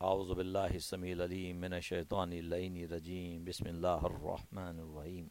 اعوذ باللہ السمیع العلیم من الشیطان اللین الرجیم بسم اللہ الرحمن الرحیم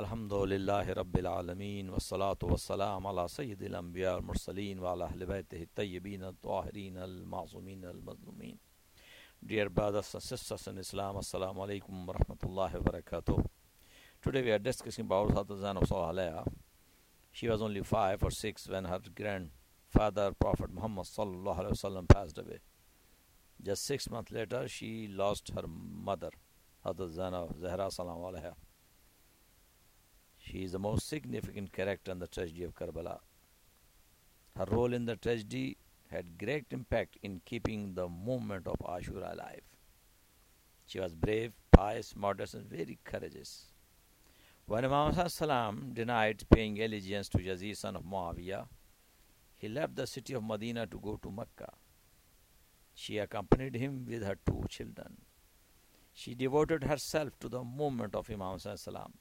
الحمدللہ رب العالمین والصلاة والسلام على سید الانبیاء المرسلین وعلى اہل بیتہ الطیبین الطاہرین المعظمین المظلومین Dear brothers and sisters in Islam, Assalamu alaikum warahmatullahi wabarakatuh. Today we are discussing about Sadat Zain of Sohalaya. She was only five or six when her grandfather, Prophet Muhammad sallallahu alayhi wa sallam passed away. Just six months later, she lost her mother, Hazrat Zahra Sallallahu Alaihi She is the most significant character in the tragedy of Karbala. Her role in the tragedy had great impact in keeping the movement of Ashura alive. She was brave, pious, modest, and very courageous. When Imam Salam denied paying allegiance to Yazid son of Muawiyah, he left the city of Medina to go to Mecca. She accompanied him with her two children. She devoted herself to the movement of Imam Salam.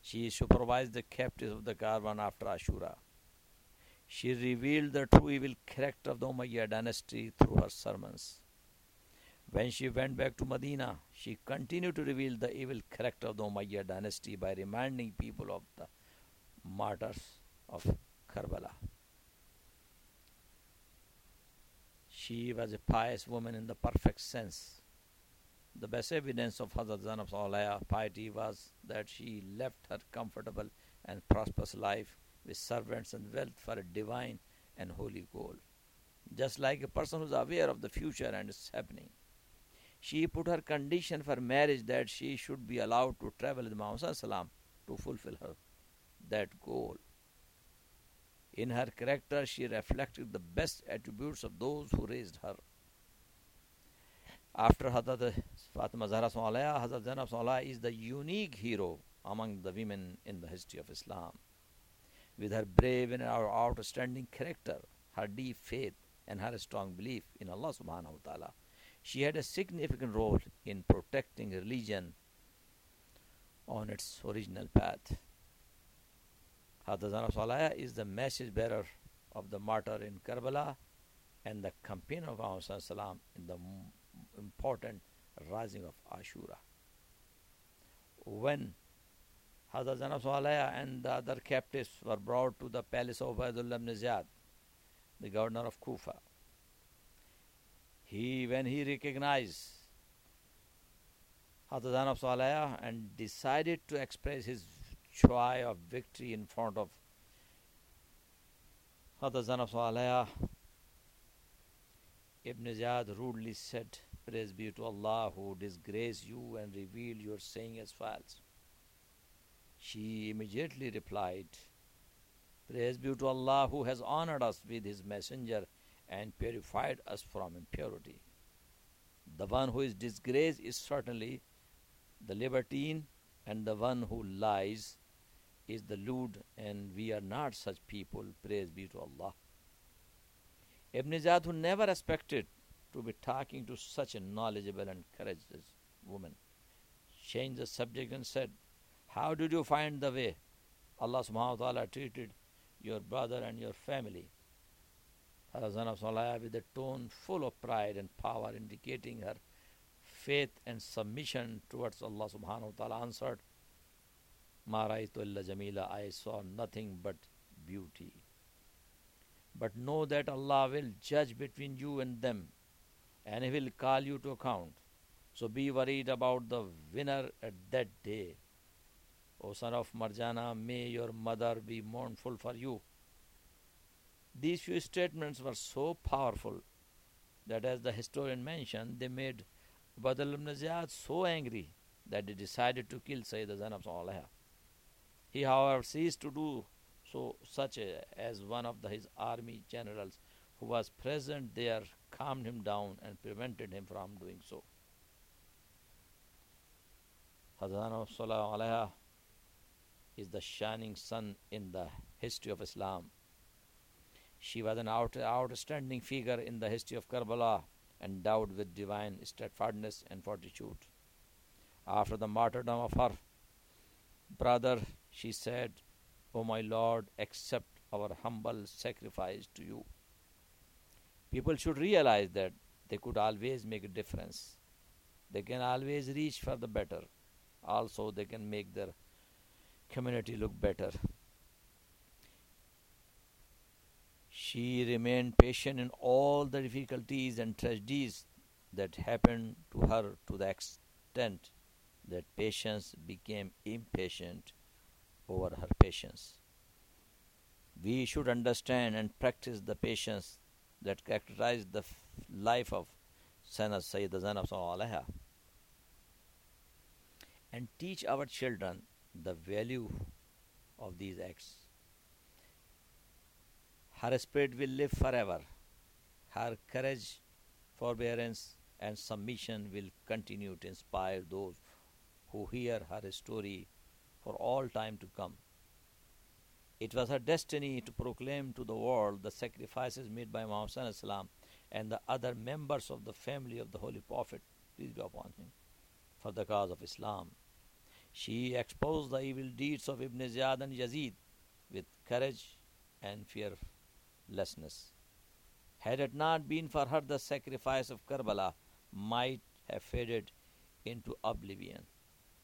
She supervised the captives of the caravan after Ashura. She revealed the true evil character of the Umayyad dynasty through her sermons. When she went back to Medina, she continued to reveal the evil character of the Umayyad dynasty by reminding people of the martyrs of Karbala. She was a pious woman in the perfect sense. The best evidence of Hazrat Zainab piety was that she left her comfortable and prosperous life with servants and wealth for a divine and holy goal. Just like a person who is aware of the future and its happening. She put her condition for marriage that she should be allowed to travel with Muhammad to fulfill her that goal. In her character, she reflected the best attributes of those who raised her. After Hazrat Fatima Zahra Hazrat Zainab is the unique hero among the women in the history of Islam with her brave and outstanding character, her deep faith, and her strong belief in Allah subhanahu wa ta'ala. She had a significant role in protecting religion on its original path. Hadazana Salaya is the message bearer of the martyr in Karbala and the companion of Muhammad in the important rising of Ashura. When Hazrat Zainab Salaya and the other captives were brought to the palace of Ubaidullah ibn Ziyad, the governor of Kufa. He, when he recognized Hazrat Zainab Salaya and decided to express his joy of victory in front of Hazrat Zainab Salaya, Ibn Ziyad rudely said, Praise be to Allah who disgraced you and revealed your saying as false. She immediately replied, Praise be to Allah who has honored us with His messenger and purified us from impurity. The one who is disgraced is certainly the libertine, and the one who lies is the lewd, and we are not such people. Praise be to Allah. Ibn Ziyad, who never expected to be talking to such a knowledgeable and courageous woman, changed the subject and said, how did you find the way? Allah subhanahu wa ta'ala treated your brother and your family. Hazrat Salaya with a tone full of pride and power indicating her faith and submission towards Allah subhanahu wa ta'ala answered, Maraitu illa jamila, I saw nothing but beauty. But know that Allah will judge between you and them, and He will call you to account. So be worried about the winner at that day. O son of Marjana, may your mother be mournful for you. These few statements were so powerful that, as the historian mentioned, they made Ubaidullah ibn Ziyad so angry that he decided to kill Sayyidah Zainab He, however, ceased to do so, such as one of the, his army generals who was present there calmed him down and prevented him from doing so. Hazrat is the shining sun in the history of Islam. She was an out, outstanding figure in the history of Karbala, endowed with divine steadfastness and fortitude. After the martyrdom of her brother, she said, O my Lord, accept our humble sacrifice to you. People should realize that they could always make a difference. They can always reach for the better. Also, they can make their community look better. She remained patient in all the difficulties and tragedies that happened to her to the extent that patience became impatient over her patience. We should understand and practice the patience that characterized the life of Sayyidina Sayyidah Zainab sallallahu and teach our children the value of these acts. Her spirit will live forever. Her courage, forbearance, and submission will continue to inspire those who hear her story for all time to come. It was her destiny to proclaim to the world the sacrifices made by Muhammad and the other members of the family of the Holy Prophet, peace be upon him, for the cause of Islam. She exposed the evil deeds of Ibn Ziyad and Yazid with courage and fearlessness. Had it not been for her, the sacrifice of Karbala might have faded into oblivion.